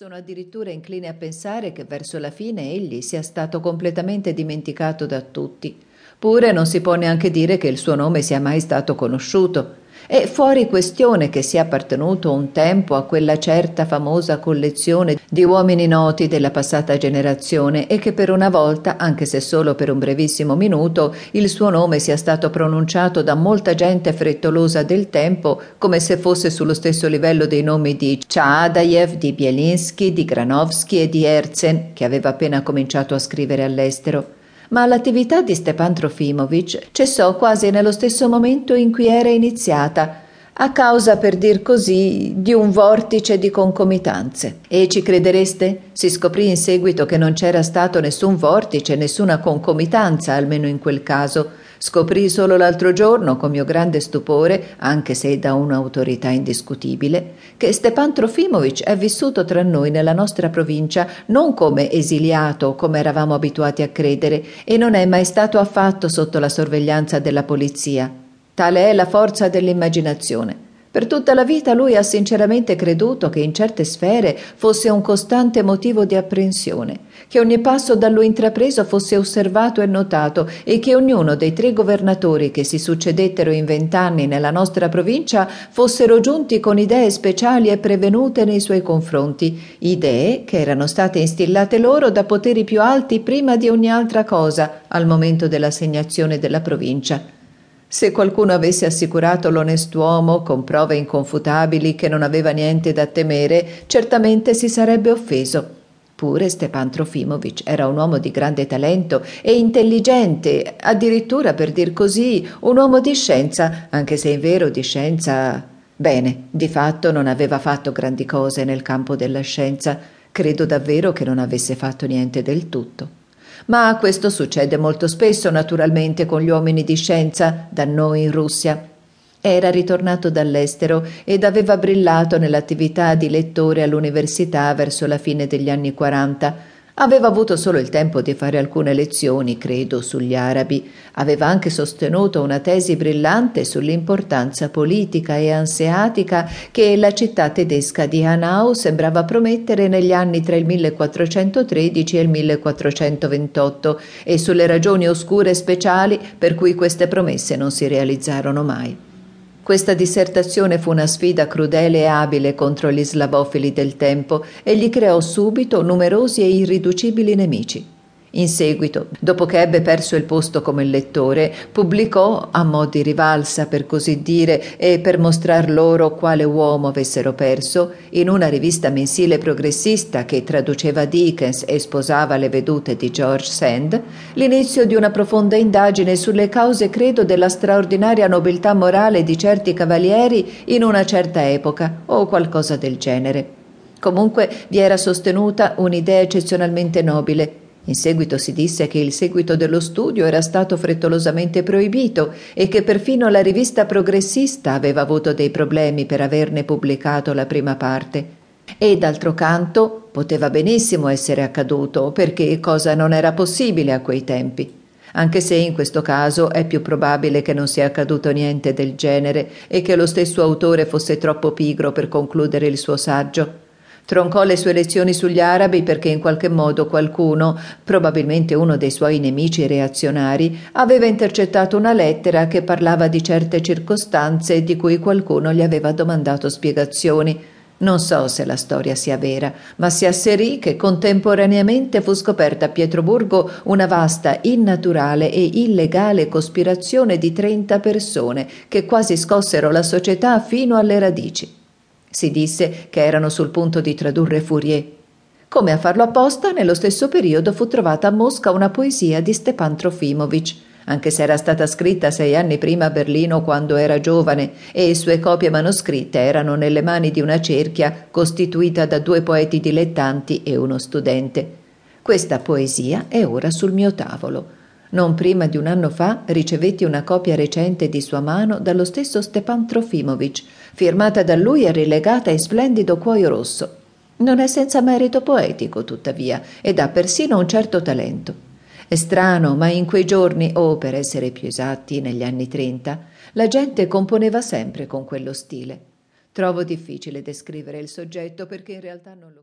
Sono addirittura incline a pensare che verso la fine egli sia stato completamente dimenticato da tutti. Pure non si può neanche dire che il suo nome sia mai stato conosciuto. È fuori questione che sia appartenuto un tempo a quella certa famosa collezione di uomini noti della passata generazione e che per una volta, anche se solo per un brevissimo minuto, il suo nome sia stato pronunciato da molta gente frettolosa del tempo come se fosse sullo stesso livello dei nomi di Chaadayev, di Bielinski, di Granovsky e di Herzen, che aveva appena cominciato a scrivere all'estero ma l'attività di Stepan Trofimovic cessò quasi nello stesso momento in cui era iniziata, a causa, per dir così, di un vortice di concomitanze. E ci credereste? Si scoprì in seguito che non c'era stato nessun vortice, nessuna concomitanza, almeno in quel caso. Scoprì solo l'altro giorno, con mio grande stupore, anche se da un'autorità indiscutibile, che Stepan Trofimovic è vissuto tra noi nella nostra provincia non come esiliato, come eravamo abituati a credere, e non è mai stato affatto sotto la sorveglianza della polizia. Tale è la forza dell'immaginazione. Per tutta la vita lui ha sinceramente creduto che in certe sfere fosse un costante motivo di apprensione, che ogni passo da lui intrapreso fosse osservato e notato e che ognuno dei tre governatori che si succedettero in vent'anni nella nostra provincia fossero giunti con idee speciali e prevenute nei suoi confronti, idee che erano state instillate loro da poteri più alti prima di ogni altra cosa al momento dell'assegnazione della provincia. Se qualcuno avesse assicurato l'onest'uomo con prove inconfutabili che non aveva niente da temere, certamente si sarebbe offeso. Pure Stepan Trofimovic era un uomo di grande talento e intelligente, addirittura per dir così, un uomo di scienza, anche se in vero di scienza. Bene, di fatto non aveva fatto grandi cose nel campo della scienza. Credo davvero che non avesse fatto niente del tutto. Ma questo succede molto spesso, naturalmente, con gli uomini di scienza, da noi in Russia. Era ritornato dall'estero ed aveva brillato nell'attività di lettore all'università verso la fine degli anni 40 Aveva avuto solo il tempo di fare alcune lezioni, credo, sugli arabi. Aveva anche sostenuto una tesi brillante sull'importanza politica e anseatica che la città tedesca di Hanau sembrava promettere negli anni tra il 1413 e il 1428 e sulle ragioni oscure e speciali per cui queste promesse non si realizzarono mai. Questa dissertazione fu una sfida crudele e abile contro gli slavofili del tempo e gli creò subito numerosi e irriducibili nemici. In seguito, dopo che ebbe perso il posto come lettore, pubblicò, a mo' di rivalsa per così dire e per mostrar loro quale uomo avessero perso, in una rivista mensile progressista che traduceva Dickens e sposava le vedute di George Sand, l'inizio di una profonda indagine sulle cause, credo, della straordinaria nobiltà morale di certi cavalieri in una certa epoca o qualcosa del genere. Comunque vi era sostenuta un'idea eccezionalmente nobile in seguito si disse che il seguito dello studio era stato frettolosamente proibito e che perfino la rivista progressista aveva avuto dei problemi per averne pubblicato la prima parte. E d'altro canto poteva benissimo essere accaduto, perché cosa non era possibile a quei tempi. Anche se in questo caso è più probabile che non sia accaduto niente del genere e che lo stesso autore fosse troppo pigro per concludere il suo saggio. Troncò le sue lezioni sugli arabi perché in qualche modo qualcuno, probabilmente uno dei suoi nemici reazionari, aveva intercettato una lettera che parlava di certe circostanze di cui qualcuno gli aveva domandato spiegazioni. Non so se la storia sia vera, ma si asserì che contemporaneamente fu scoperta a Pietroburgo una vasta, innaturale e illegale cospirazione di trenta persone che quasi scossero la società fino alle radici. Si disse che erano sul punto di tradurre Fourier. Come a farlo apposta, nello stesso periodo fu trovata a Mosca una poesia di Stepan Trofimovic, anche se era stata scritta sei anni prima a Berlino quando era giovane e sue copie manoscritte erano nelle mani di una cerchia costituita da due poeti dilettanti e uno studente. Questa poesia è ora sul mio tavolo. Non prima di un anno fa ricevetti una copia recente di sua mano dallo stesso Stepan Trofimovic, firmata da lui e rilegata in splendido cuoio rosso. Non è senza merito poetico, tuttavia, ed ha persino un certo talento. È strano, ma in quei giorni, o per essere più esatti, negli anni trenta, la gente componeva sempre con quello stile. Trovo difficile descrivere il soggetto perché in realtà non lo